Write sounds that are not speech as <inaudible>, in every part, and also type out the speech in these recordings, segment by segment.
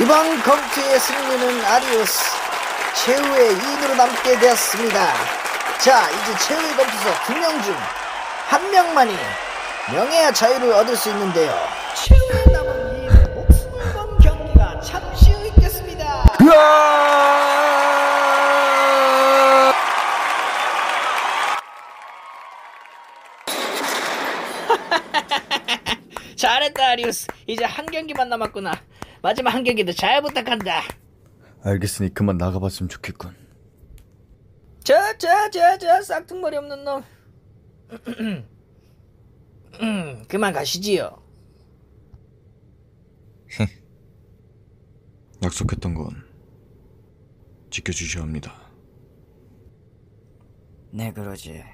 이번 검투의 승리는 아리우스 최후의 2인으로 남게 되었습니다. 자, 이제 최후의 검투석 두 명 중 한 명만이 명예와 자유를 얻을 수 있는데요. 최후의 남은 2인의 목숨을 건 경기가 잠시 후 있겠습니다. <laughs> 잘했다 아리우스 이제 한 경기만 남았구나 마지막 한 경기도 잘 부탁한다 알겠으니 그만 나가봤으면 좋겠군. 저 저 저 저 싹퉁머리 없는 놈 음, <clears throat> 그만 가시지요 <laughs> 약속했던 건 지켜주셔야 합니다. 네, 그러지.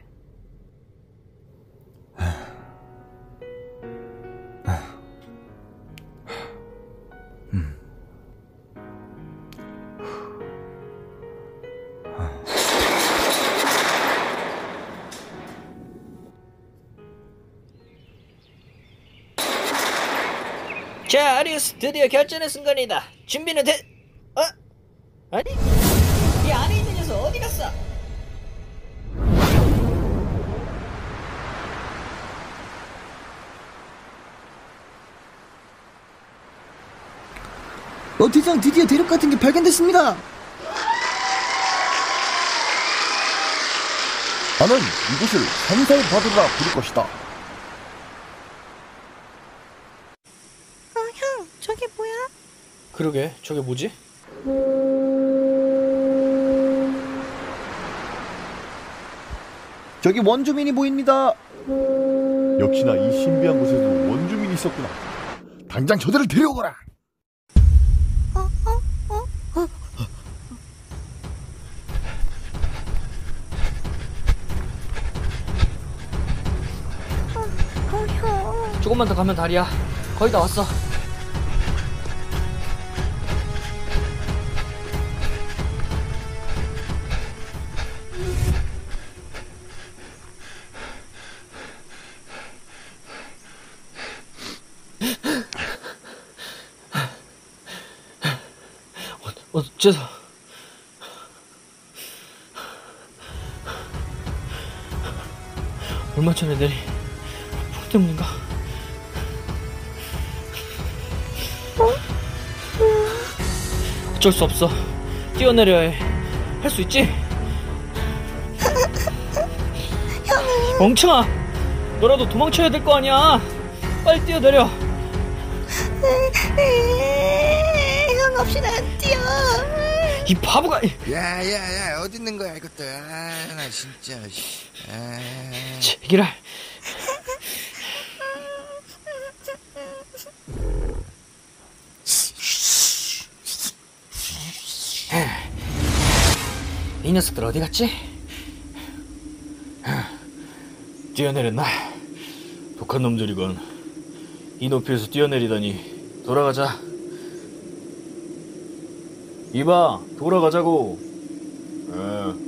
자 아리우스 드디어 결전의 순간이다 준비는 돼... 어? 아니? 이 안에 있는 녀석 어디 갔어? 어, 대장 드디어 대륙 같은 게 발견됐습니다. 나는 이곳을 산사의 바다라 부를 것이다. 어, 형, 저게 뭐야? 그러게 저게 뭐지? 저기 원주민이 보입니다. 역시나 이 신비한 곳에도 원주민이 있었구나. 당장 저들을 데려오거라. 어, 형. 조금만 더 가면 다리야 거의 다 왔어 어, 어째서 얼마 전에 내린 폭 때문인가? 어쩔 수 없어. 뛰어내려야 해. 할 수 있지? 멍청아! 너라도 도망쳐야 될 거 아니야! 빨리 뛰어내려! 형 없이 난 뛰어. 이 바보가! 야야야 어디 있는 거야 이것들 아나 진짜 씨. 아. 제기랄! 이 녀석들 어디 갔지? 뛰어내렸나? 독한 놈들이건 이 높이에서 뛰어내리다니 돌아가자 이봐 돌아가자고. 에